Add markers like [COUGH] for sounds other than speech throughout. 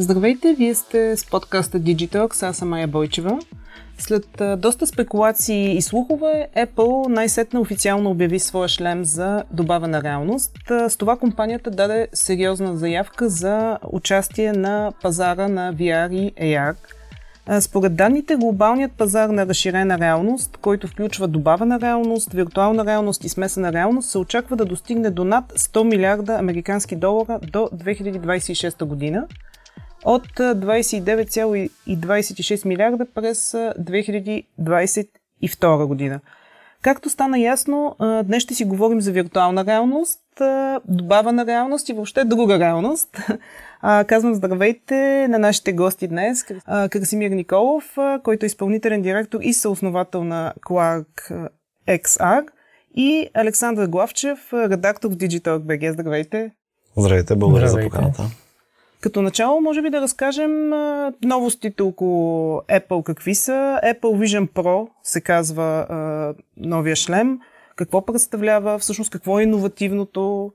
Здравейте, вие сте с подкаста Digitalx, аз съм Майя Бойчева. След доста спекулации и слухове, Apple най-сетне официално обяви своя шлем за добавена реалност. С това компанията даде сериозна заявка за участие на пазара на VR и AR. Според данните, глобалният пазар на разширена реалност, който включва добавена реалност, виртуална реалност и смесена реалност, се очаква да достигне до над 100 милиарда американски долара до 2026 година от 29,26 милиарда през 2022 година. Както стана ясно, днес ще си говорим за виртуална реалност, добавена реалност и въобще друга реалност. [LAUGHS] Казвам здравейте на нашите гости днес. Красимир Николов, който е изпълнителен директор и съосновател на Clark XR и Александър Главчев, редактор в Digital BG. Здравейте! Здравейте, благодаря Здравейте. за поканата. Като начало, може би да разкажем новостите около Apple какви са. Apple Vision Pro се казва новия шлем. Какво представлява, всъщност какво е иновативното?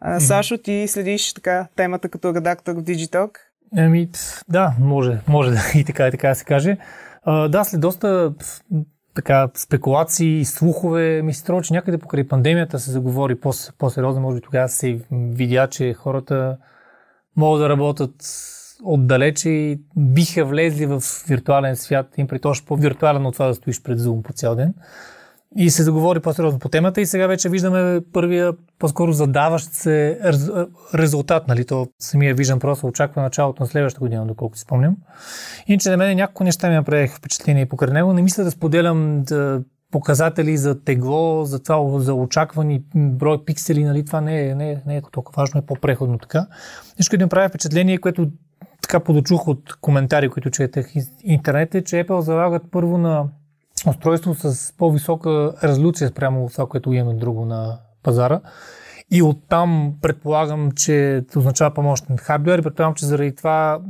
А, Сашо, ти следиш така темата като редактор в Digitalk? Ами, да, може, може да [LAUGHS] и така и така да се каже. А, да, след доста така, спекулации, слухове, ми се струва, че някъде покрай пандемията се заговори по-сериозно, може би тогава се видя, че хората могат да работят отдалече и биха влезли в виртуален свят, им при точно по-виртуален от това да стоиш пред Zoom по цял ден. И се заговори по-сериозно по темата и сега вече виждаме първия по-скоро задаващ се резултат, нали? То самия Pro се очаква началото на следващата година, доколкото си спомням. Иначе на мен няколко неща ми направих впечатление покрай него. Не мисля да споделям да показатели за тегло, за това, за очаквани брой пиксели, нали, това не е, не, е, не е толкова важно, е по-преходно така. Нещо, което ми прави впечатление, което така подочух от коментари, които четах в интернет, е, че Apple залагат първо на устройство с по-висока резолюция спрямо това, което имаме друго на пазара. И оттам предполагам, че означава помощен хардвер и предполагам, че заради това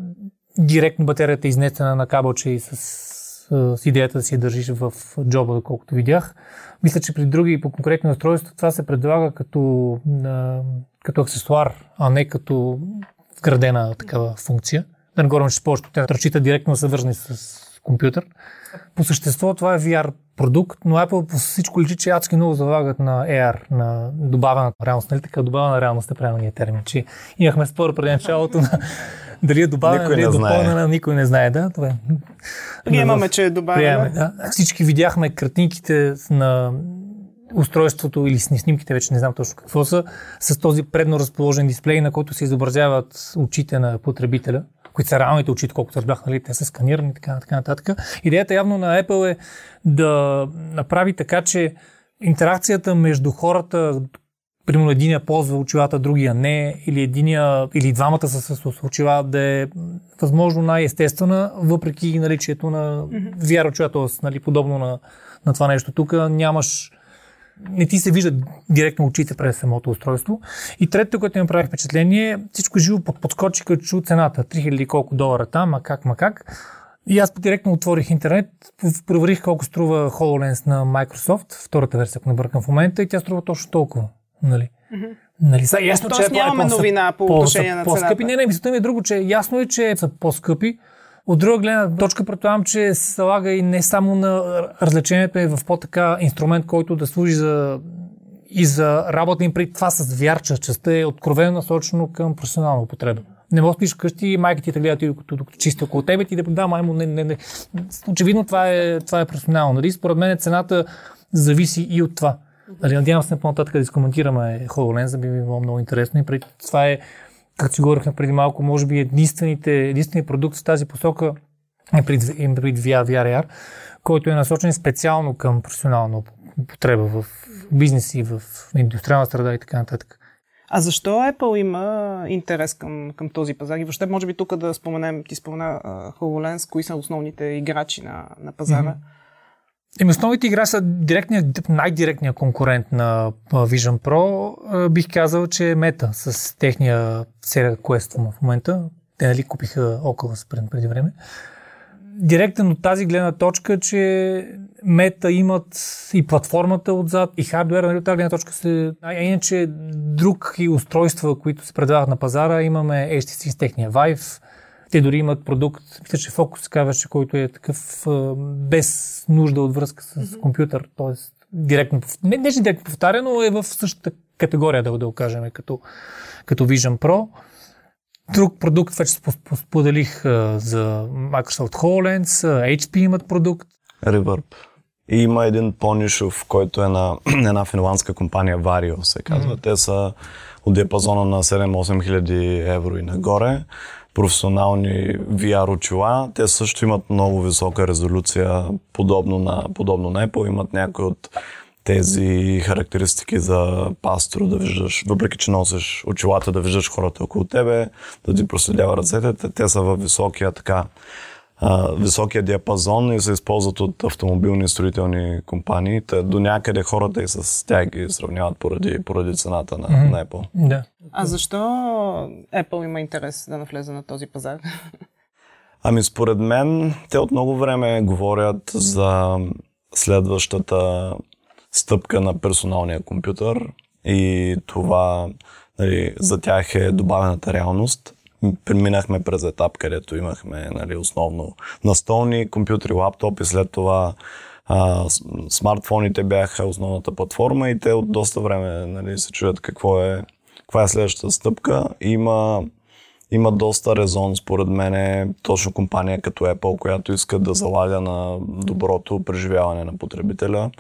директно батерията е изнесена на кабелче и с с идеята да си я държиш в джоба, доколкото видях. Мисля, че при други по конкретни устройства това се предлага като, като аксесуар, а не като вградена такава функция. Да не говорим, че повечето те разчита директно са вързани с компютър. По същество това е VR продукт, но Apple по всичко личи, че адски много залагат на AR, на добавена реалност. Нали така добавена реалност е правилният термин, че имахме спор преди началото на дали е добавена, дали е допълнена, никой не знае. Да, това е. Приемаме, че е добавена. Приемаме, да. Всички видяхме картинките на устройството или снимките, вече не знам точно какво са, с този предно разположен дисплей, на който се изобразяват очите на потребителя които са реалните очи, колкото разбрах, нали, те са сканирани, така, така нататък. Идеята явно на Apple е да направи така, че интеракцията между хората, примерно единия ползва очилата, другия не, или единия, или двамата са с очила да е възможно най-естествена, въпреки наличието на VR очила, т.е. Нали, подобно на, на това нещо. Тук нямаш не ти се виждат директно очите през самото устройство. И третото, което ми прави впечатление, всичко живо под подскочи, като чу цената. 3000 колко долара там, а как, ма как. И аз директно отворих интернет, проверих колко струва HoloLens на Microsoft, втората версия, ако не бъркам в момента, и тя струва точно толкова. Нали? Mm-hmm. Нали, са, ясно, Тоест че нямаме е новина по отношение на цената. По-скъпи. Не, не, мисълта ми е друго, че ясно е, че са по-скъпи. От друга гледна точка, предполагам, че се залага и не само на развлечението е в по-така инструмент, който да служи за и за работа им при това с вярча. Частта е откровено насочено към професионална употреба. Не можеш да вкъщи, майка ти те гледа ти, докато, докато чисти около тебе ти да да, маймо, не, не, не. Очевидно това е, това е професионално. Нали? Според мен цената зависи и от това. Нали, надявам се по-нататък да изкоментираме HoloLens, би ми било много интересно. И преди това е, както си говорихме преди малко, може би единствените, единственият продукт в тази посока е пред, пред VR, VRR, който е насочен специално към професионална употреба в бизнес и в индустриална среда и така нататък. А защо Apple има интерес към, към този пазар? И въобще, може би тук да споменем, ти спомена uh, HoloLens, кои са основните играчи на, на пазара? Mm-hmm. Еми, основните игра са директният, най-директният конкурент на Vision Pro. Бих казал, че е Meta с техния серия Quest в момента. Те нали купиха Oculus преди, време. Директен от тази гледна точка, че Мета имат и платформата отзад, и хардвера, нали, от тази гледна точка се... А иначе и устройства, които се предлагат на пазара, имаме HTC с техния Vive, Те дори имат продукт, мисля, че Focus се казваше, който е такъв без нужда от връзка с mm-hmm. компютър, т.е. директно, не, не директно повтаря, но е в същата категория, да, да го кажем, като, като Vision Pro. Друг продукт вече споделих за Microsoft HoloLens, HP имат продукт. Reverb. И има един по-нишов, който е на [CLEARS THROAT] една финландска компания Vario, се казва. Mm-hmm. Те са от диапазона на 7-8 хиляди евро и нагоре. Професионални VR очила. Те също имат много висока резолюция, подобно на, подобно на Apple. Имат някои от тези характеристики за пастор, да виждаш, въпреки че носиш очилата, да виждаш хората около тебе, да ти проследява ръцете, те са във високия така а, високия диапазон и се използват от автомобилни строителни компании. Та до някъде хората и с тях ги сравняват поради, поради цената на, mm-hmm. на Apple. Да. А защо Apple има интерес да навлезе на този пазар? [LAUGHS] Ами според мен те от много време говорят за следващата стъпка на персоналния компютър и това нали, за тях е добавената реалност. Преминахме през етап, където имахме нали, основно настолни компютри, лаптопи, след това а, смартфоните бяха основната платформа и те от доста време нали, се чуят какво е, каква е следващата стъпка. Има, има доста резон, според мен, точно компания като Apple, която иска да залага на доброто преживяване на потребителя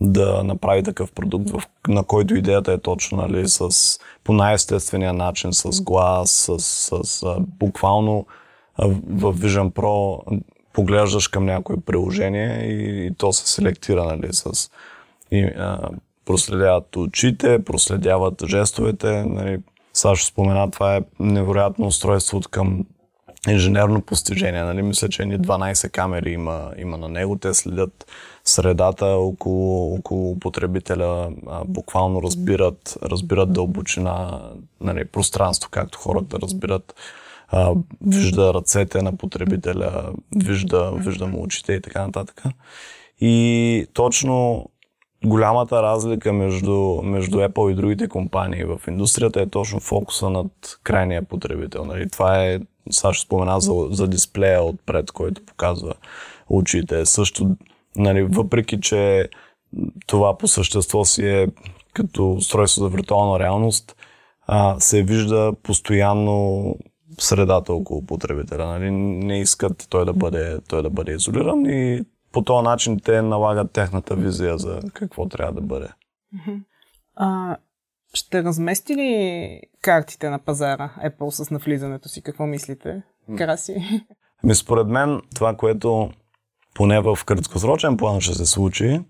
да направи такъв продукт, в, на който идеята е точно нали, с, по най-естествения начин, с глас, с, с, с буквално в Vision Pro поглеждаш към някое приложение и, и то се селектира нали, с и, а, проследяват очите, проследяват жестовете. Нали. Сашо спомена, това е невероятно устройство от към инженерно постижение. Нали? Мисля, че ни 12 камери има, има на него. Те следят средата около, около потребителя, буквално разбират, разбират дълбочина, нали, пространство, както хората разбират. А, вижда ръцете на потребителя, вижда, вижда му очите и така нататък. И точно голямата разлика между, между Apple и другите компании в индустрията е точно фокуса над крайния потребител. Нали? Това е, Сашо спомена за, за дисплея отпред, който показва очите. Също Нали, въпреки, че това по същество си е като устройство за виртуална реалност, а, се вижда постоянно средата около потребителя. Нали? Не искат той да, бъде, той да бъде изолиран и по този начин те налагат техната визия за какво трябва да бъде. А, ще размести ли картите на пазара Apple с навлизането си? Какво мислите? Краси? Ми според мен това, което поне в краткосрочен план ще се случи,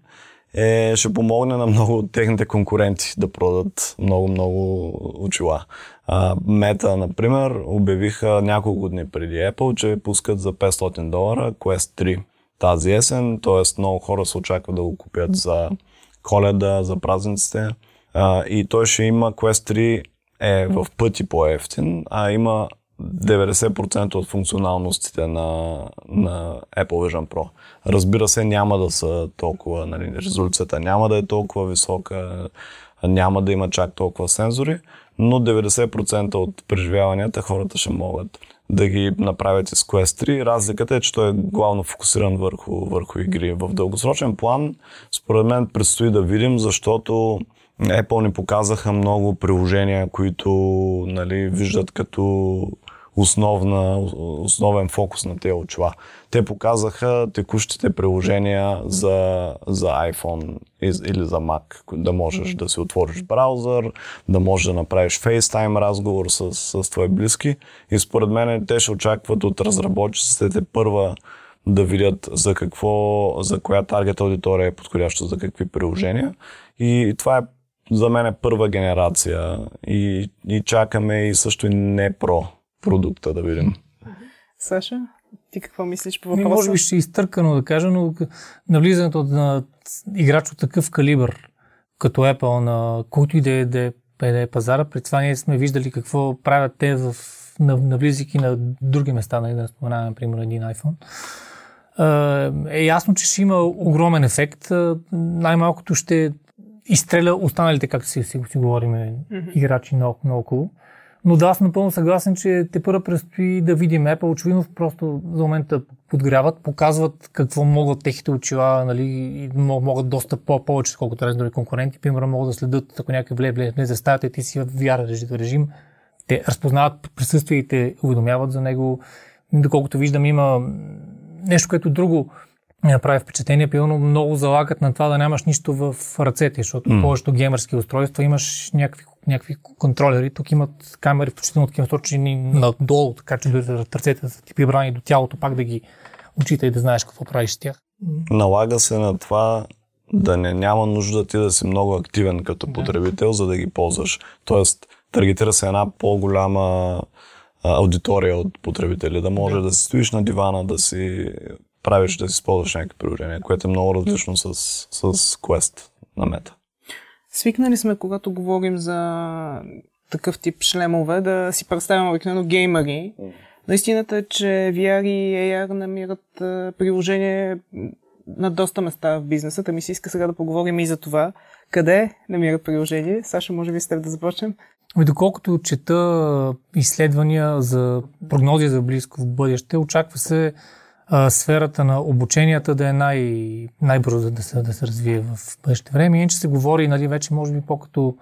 е, ще помогне на много от техните конкуренти да продадат много-много очила. Мета, например, обявиха няколко дни преди Apple, че пускат за 500 долара Quest 3 тази есен, т.е. много хора се очакват да го купят за коледа, за празниците. А, и той ще има Quest 3 е в пъти по-ефтин, а има 90% от функционалностите на, на Apple Vision Pro. Разбира се, няма да са толкова, нали, резолюцията няма да е толкова висока, няма да има чак толкова сензори, но 90% от преживяванията хората ще могат да ги направят с Quest 3. Разликата е, че той е главно фокусиран върху, върху игри. В дългосрочен план, според мен, предстои да видим, защото Apple ни показаха много приложения, които нали, виждат като основна, основен фокус на тези очила. Те показаха текущите приложения за, за iPhone или за Mac, да можеш да си отвориш браузър, да можеш да направиш FaceTime разговор с, с твои близки и според мен те ще очакват от разработчиците първа да видят за какво, за коя таргет аудитория е подходяща за какви приложения. И това е за мен е първа генерация и, и чакаме и също и не про продукта, да видим. Саша, ти какво мислиш по въпроса? може би ще е изтъркано да кажа, но навлизането на играч от такъв калибър, като Apple, на който и да е, да е, е пазара, при това ние сме виждали какво правят те в, навлизайки на други места, нали, да споменаваме, например, един iPhone. Е ясно, че ще има огромен ефект. Най-малкото ще изстреля останалите, както си, си, си говорим, играчи наоколо. Но да, аз напълно съгласен, че те първо предстои да видим Apple. Очевидно просто за момента подгряват, показват какво могат техните очила, нали, и могат доста по-повече, колкото разни други конкуренти. Примерно могат да следят, ако някой влезе, влезе стаята и ти си в VR режим. Те разпознават присъствие и те уведомяват за него. Доколкото виждам, има нещо, което друго ми направи впечатление, пилно много залагат на това да нямаш нищо в ръцете, защото mm. повечето геймърски устройства имаш някакви, някакви контролери. Тук имат камери, включително такива насочени надолу, така че ръцете са ти прибрани до тялото, пак да ги учите и да знаеш какво правиш с тях. Налага се на това да не няма нужда ти да си много активен като да. потребител, за да ги ползваш. Тоест, таргетира се една по-голяма аудитория от потребители, да може да, да си стоиш на дивана, да си правиш да си използваш някакви приложения, което е много различно с, с Quest на мета. Свикнали сме, когато говорим за такъв тип шлемове, да си представяме обикновено геймери. Наистината е, че VR и AR намират приложение на доста места в бизнеса. Та ми се иска сега да поговорим и за това. Къде намират приложение? Саша, може би с теб да започнем? Ами, доколкото чета изследвания за прогнози за близко в бъдеще, очаква се а, сферата на обученията да е най- най-бързо да се, да се развие в бъдеще време. Иначе се говори, нали, вече може би по-като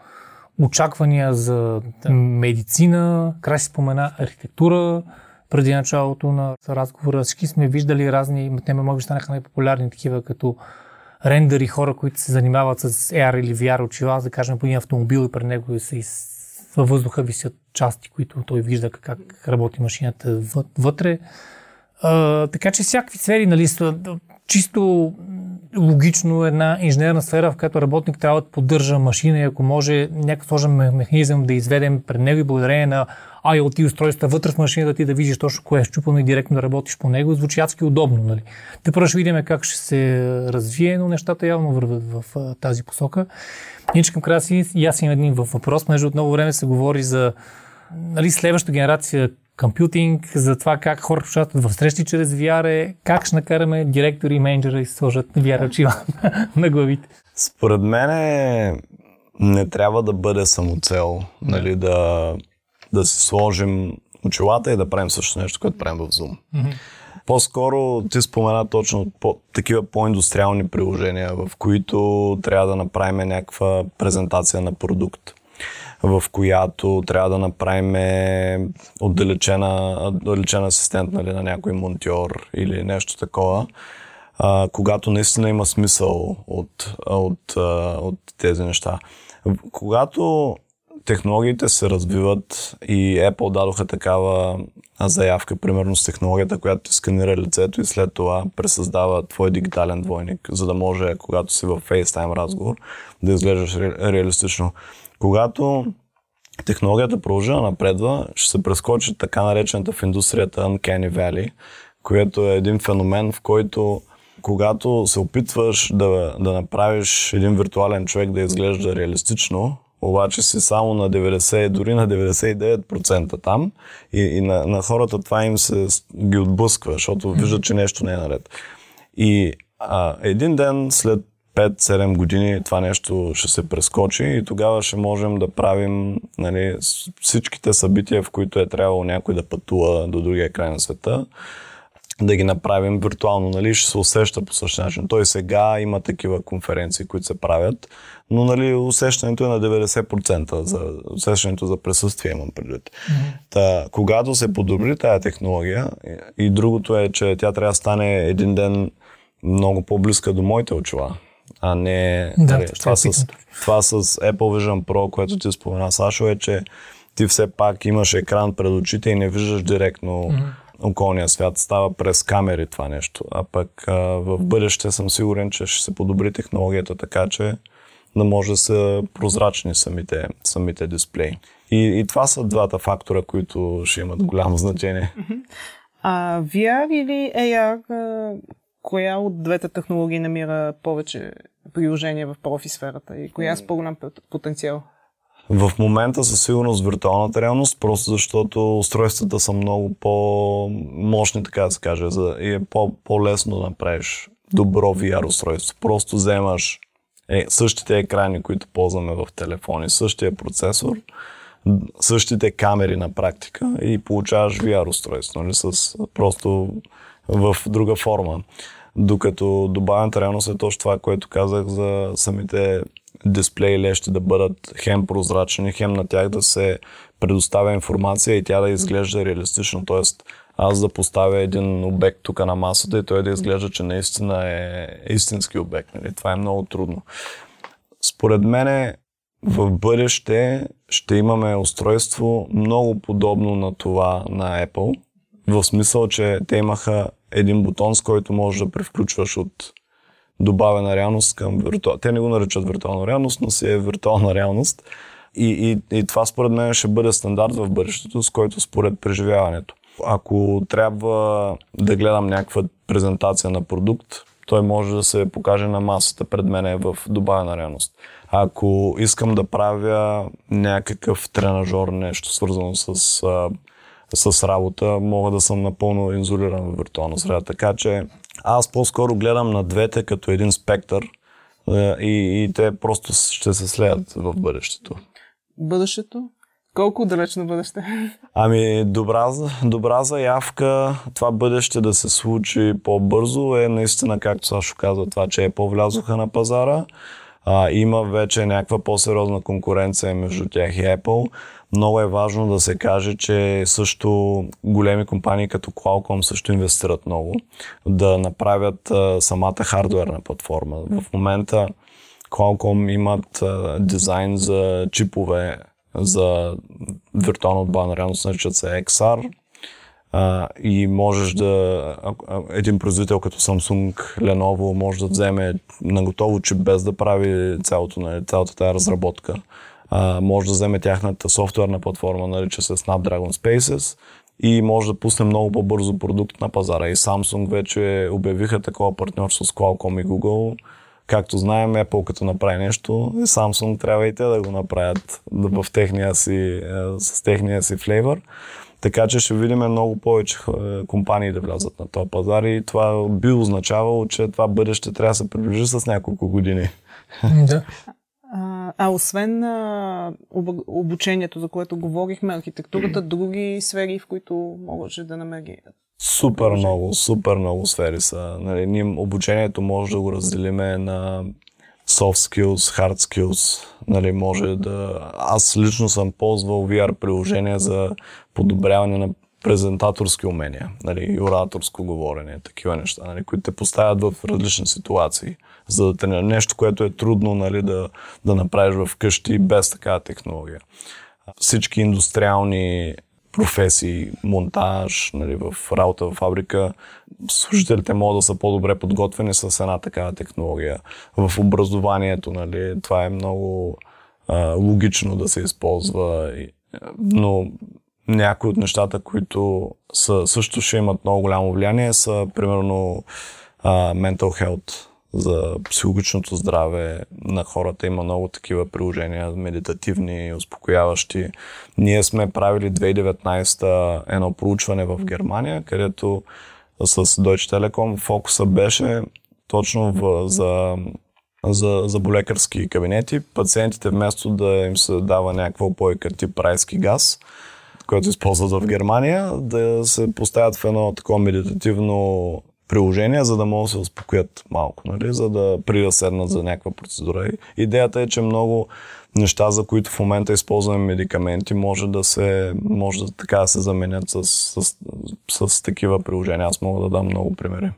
очаквания за медицина, край се спомена архитектура, преди началото на разговора. Всички сме виждали разни, те може би станаха най-популярни такива, като рендери хора, които се занимават с AR или VR очила, да кажем по един автомобил и пред него се из... във въздуха висят части, които той вижда как работи машината вътре. Така че всякакви сфери, нали, чисто логично една инженерна сфера, в която работник трябва да поддържа машина и ако може някакъв сложен механизъм да изведем пред него и благодарение на IoT устройства вътре в машината ти да видиш точно кое е щупано и директно да работиш по него, звучи адски удобно. Нали? Те първо ще видим как ще се развие, но нещата явно върват в, в тази посока. Иначе към края си и аз имам един въпрос. Между отново време се говори за нали, следващата генерация компютинг, за това как хората участват в срещи чрез VR, как ще накараме директори и менеджери да сложат VR очила [LAUGHS] на главите. Според мен не трябва да бъде самоцел, нали, да, да си сложим очилата и да правим също нещо, което правим в Zoom. Mm-hmm. По-скоро ти спомена точно по, такива по-индустриални приложения, в които трябва да направим някаква презентация на продукт в която трябва да направим отдалечена, отдалечен асистент нали, на някой монтьор или нещо такова. А, когато наистина има смисъл от, от, от тези неща. Когато технологиите се развиват и Apple дадоха такава заявка, примерно с технологията, която ти сканира лицето и след това пресъздава твой дигитален двойник, за да може, когато си в FaceTime разговор, да изглеждаш ре, реалистично. Когато технологията продължи да напредва, ще се прескочи така наречената в индустрията Uncanny Valley, което е един феномен, в който когато се опитваш да, да направиш един виртуален човек да изглежда реалистично, обаче си само на 90, дори на 99% там и, и на, на хората това им се ги отблъсква, защото виждат, че нещо не е наред. И а, един ден след 5-7 години това нещо ще се прескочи и тогава ще можем да правим нали, всичките събития, в които е трябвало някой да пътува до другия край на света, да ги направим виртуално, нали, ще се усеща по същия начин. Той сега има такива конференции, които се правят, но нали, усещането е на 90%, за, усещането за присъствие имам предвид. Mm-hmm. Та, когато се подобри тая технология и, и другото е, че тя трябва да стане един ден много по-близка до моите очила а не... Да, нали, това, с, това с Apple Vision Pro, което ти спомена, Сашо, е, че ти все пак имаш екран пред очите и не виждаш директно mm-hmm. околния свят. Става през камери това нещо. А пък а, в бъдеще съм сигурен, че ще се подобри технологията така, че да може да са прозрачни самите, самите дисплеи. И, и това са двата фактора, които ще имат голямо значение. А VR или AR, коя от двете технологии намира повече приложение в профи сферата и коя е с по-голям потенциал? В момента със сигурност виртуалната реалност, просто защото устройствата са много по-мощни, така да се каже, и е по- по-лесно да направиш добро VR устройство. Просто вземаш е, същите екрани, които ползваме в телефони, същия процесор, същите камери на практика и получаваш VR устройство, нали, с просто в друга форма. Докато добавената реалност е точно това, което казах за самите дисплеи лещи да бъдат хем прозрачни, хем на тях да се предоставя информация и тя да изглежда реалистично. Тоест, аз да поставя един обект тук на масата и той да изглежда, че наистина е истински обект. Нали? Това е много трудно. Според мен в бъдеще ще имаме устройство много подобно на това на Apple. В смисъл, че те имаха един бутон, с който можеш да превключваш от добавена реалност към виртуална. Те не го наричат виртуална реалност, но си е виртуална реалност. И, и, и това според мен ще бъде стандарт в бъдещето, с който според преживяването. Ако трябва да гледам някаква презентация на продукт, той може да се покаже на масата пред мен в добавена реалност. Ако искам да правя някакъв тренажор, нещо свързано с, с работа, мога да съм напълно изолиран в виртуална среда. Така че аз по-скоро гледам на двете като един спектър и, и те просто ще се слеят в бъдещето. Бъдещето? Колко далечно бъдеще? [LAUGHS] Ами, добра, добра заявка това бъдеще да се случи по-бързо е наистина, както Сашо каза, това, че е по-влязоха на пазара. А, има вече някаква по-сериозна конкуренция между тях и Apple. Много е важно да се каже, че също големи компании като Qualcomm също инвестират много да направят а, самата хардуерна платформа. В момента Qualcomm имат а, дизайн за чипове за виртуална отбавна реалност, наричат се XR. А, и можеш да, един производител като Samsung, Lenovo може да вземе на готово чип без да прави цялото, нали, цялата тази разработка. А, може да вземе тяхната софтуерна платформа, нарича се Snapdragon Spaces и може да пусне много по-бързо продукт на пазара. И Samsung вече обявиха такова партньорство с Qualcomm и Google Както знаем, Apple като направи нещо, и Samsung трябва и те да го направят в техния си, е, с техния си флейвър. Така че ще видим много повече е, компании да влязат на този пазар и това би означавало, че това бъдеще трябва да се приближи с няколко години. Да. А, освен а, обучението, за което говорихме, архитектурата, други сфери, в които може да намери Супер много, супер много сфери са. Нали, ние обучението може да го разделиме на soft skills, hard skills. Нали, може да... Аз лично съм ползвал VR приложения за подобряване на презентаторски умения, нали, и ораторско говорене, такива неща, нали, които те поставят в различни ситуации, за да тренира нещо, което е трудно нали, да, да направиш вкъщи без такава технология. Всички индустриални професии, монтаж, нали, в работа в фабрика, служителите могат да са по-добре подготвени с една такава технология. В образованието, нали, това е много а, логично да се използва, но някои от нещата, които са, също ще имат много голямо влияние, са примерно а, mental health за психологичното здраве на хората. Има много такива приложения, медитативни, успокояващи. Ние сме правили 2019 едно проучване в Германия, където с Deutsche Telekom фокуса беше точно в, за, за, за болекарски кабинети. Пациентите вместо да им се дава някаква опойка тип райски газ, който използват в Германия, да се поставят в едно такова медитативно приложения, за да могат да се успокоят малко, нали? за да при да седнат за някаква процедура. Идеята е, че много неща, за които в момента използваме медикаменти, може да се, може да, така да се заменят с, с, с, с такива приложения. Аз мога да дам много примери.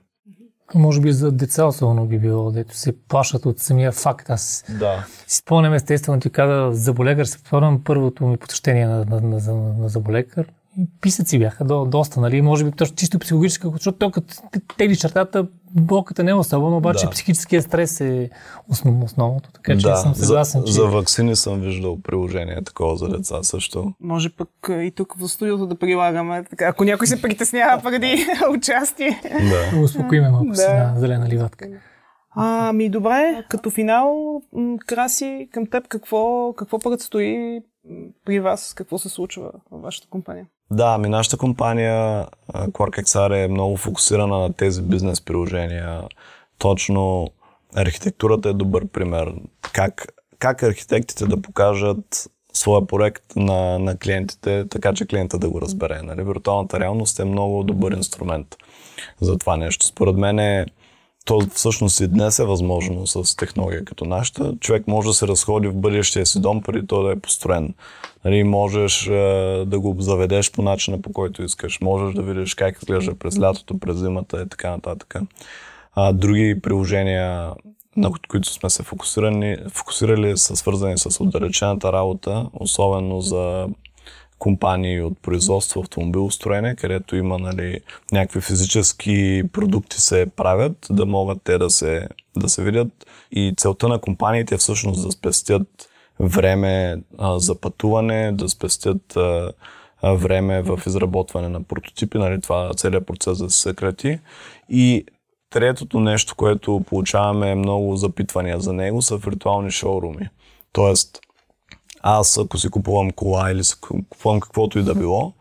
Може би за деца особено би било, дето се плашат от самия факт. Аз да. си спомням естествено, ти каза заболекар, се спомням първото ми посещение на, на, на, на, на заболекар писъци бяха до, доста, нали? Може би точно чисто психологическа, защото то като тегли чертата, болката не е особено, обаче да. психическия стрес е основ, основното, така че да, съм съгласен. За, че... за вакцини съм виждал приложение такова за деца също. Може пък и тук в студиото да прилагаме, така, ако някой се притеснява преди [LAUGHS] участие. Да. да успокоиме малко да. си на зелена ливатка. Ами добре, като финал, Краси, към теб какво, какво предстои при вас? Какво се случва в вашата компания? Да, ми нашата компания QuarkXR е много фокусирана на тези бизнес приложения. Точно архитектурата е добър пример. Как, как архитектите да покажат своя проект на, на клиентите, така че клиента да го разбере. Нали? Виртуалната реалност е много добър инструмент за това нещо. Според мен е то всъщност и днес е възможно с технология като нашата. Човек може да се разходи в бъдещия си дом, преди то да е построен. Нали, можеш е, да го заведеш по начина по който искаш. Можеш да видиш как изглежда през лятото, през зимата и така нататък. А, други приложения, на които сме се фокусирали, фокусирали са свързани с отдалечената работа, особено за компании от производство автомобилостроене, където има нали, някакви физически продукти се правят, да могат те да се, да се видят. И целта на компаниите е всъщност да спестят време а, за пътуване, да спестят а, а, време в изработване на прототипи, нали, това целият процес да се съкрати. И третото нещо, което получаваме много запитвания за него, са виртуални шоуруми. Тоест, аз ако си купувам кола или си купувам каквото и да било,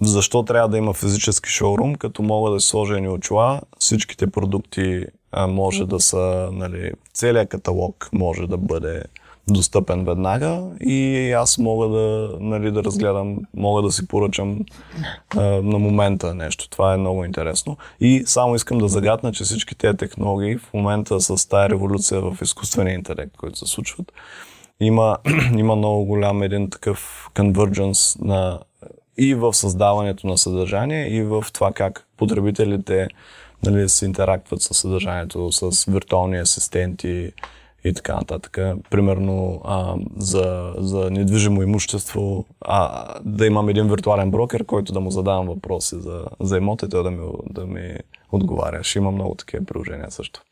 защо трябва да има физически шоурум, като мога да си сложа ни очила, всичките продукти а, може да са, нали, целият каталог може да бъде достъпен веднага и аз мога да, нали, да разгледам, мога да си поръчам а, на момента нещо. Това е много интересно. И само искам да загадна, че всички тези технологии в момента с тази революция в изкуствения интелект, който се случват, има, [CLEARS THROAT] има много голям един такъв конвърдженс на и в създаването на съдържание, и в това как потребителите нали, се интерактват с съдържанието, с виртуални асистенти и така нататък. Примерно а, за, за недвижимо имущество, а, да имам един виртуален брокер, който да му задавам въпроси за, за имота и той да ми, да ми отговаря. Ще има много такива приложения също.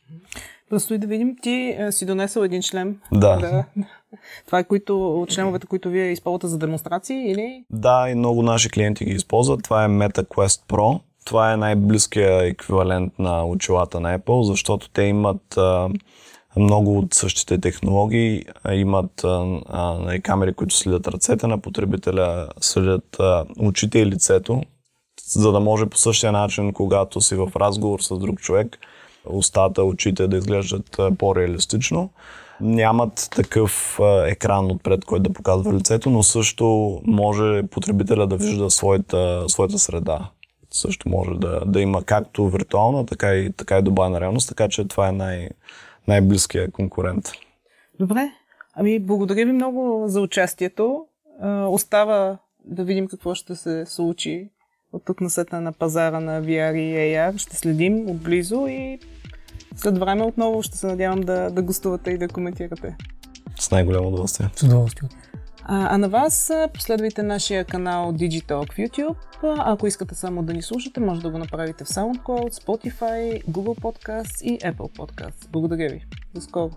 Предстои да видим. Ти а, си донесъл един член. Да. да. Това е които, членовете, които вие използвате за демонстрации или? Да, и много наши клиенти ги използват. Това е MetaQuest Pro. Това е най-близкия еквивалент на очилата на Apple, защото те имат а, много от същите технологии. Имат а, а, камери, които следят ръцете на потребителя, следят а, очите и лицето, за да може по същия начин, когато си в разговор с друг човек, устата, очите да изглеждат по-реалистично. Нямат такъв екран отпред, който да показва лицето, но също може потребителя да вижда своята, своята среда. Също може да, да има както виртуална, така и, така и добавена реалност, така че това е най- най-близкия конкурент. Добре. Ами, благодаря ви много за участието. Остава да видим какво ще се случи от тук насета на пазара на VR и AR. Ще следим отблизо и след време отново ще се надявам да, да гостувате и да коментирате. С най-голямо удоволствие. С удоволствие. А, а на вас последвайте нашия канал Digitalk в YouTube. Ако искате само да ни слушате, може да го направите в SoundCloud, Spotify, Google Podcast и Apple Podcast. Благодаря ви. До скоро!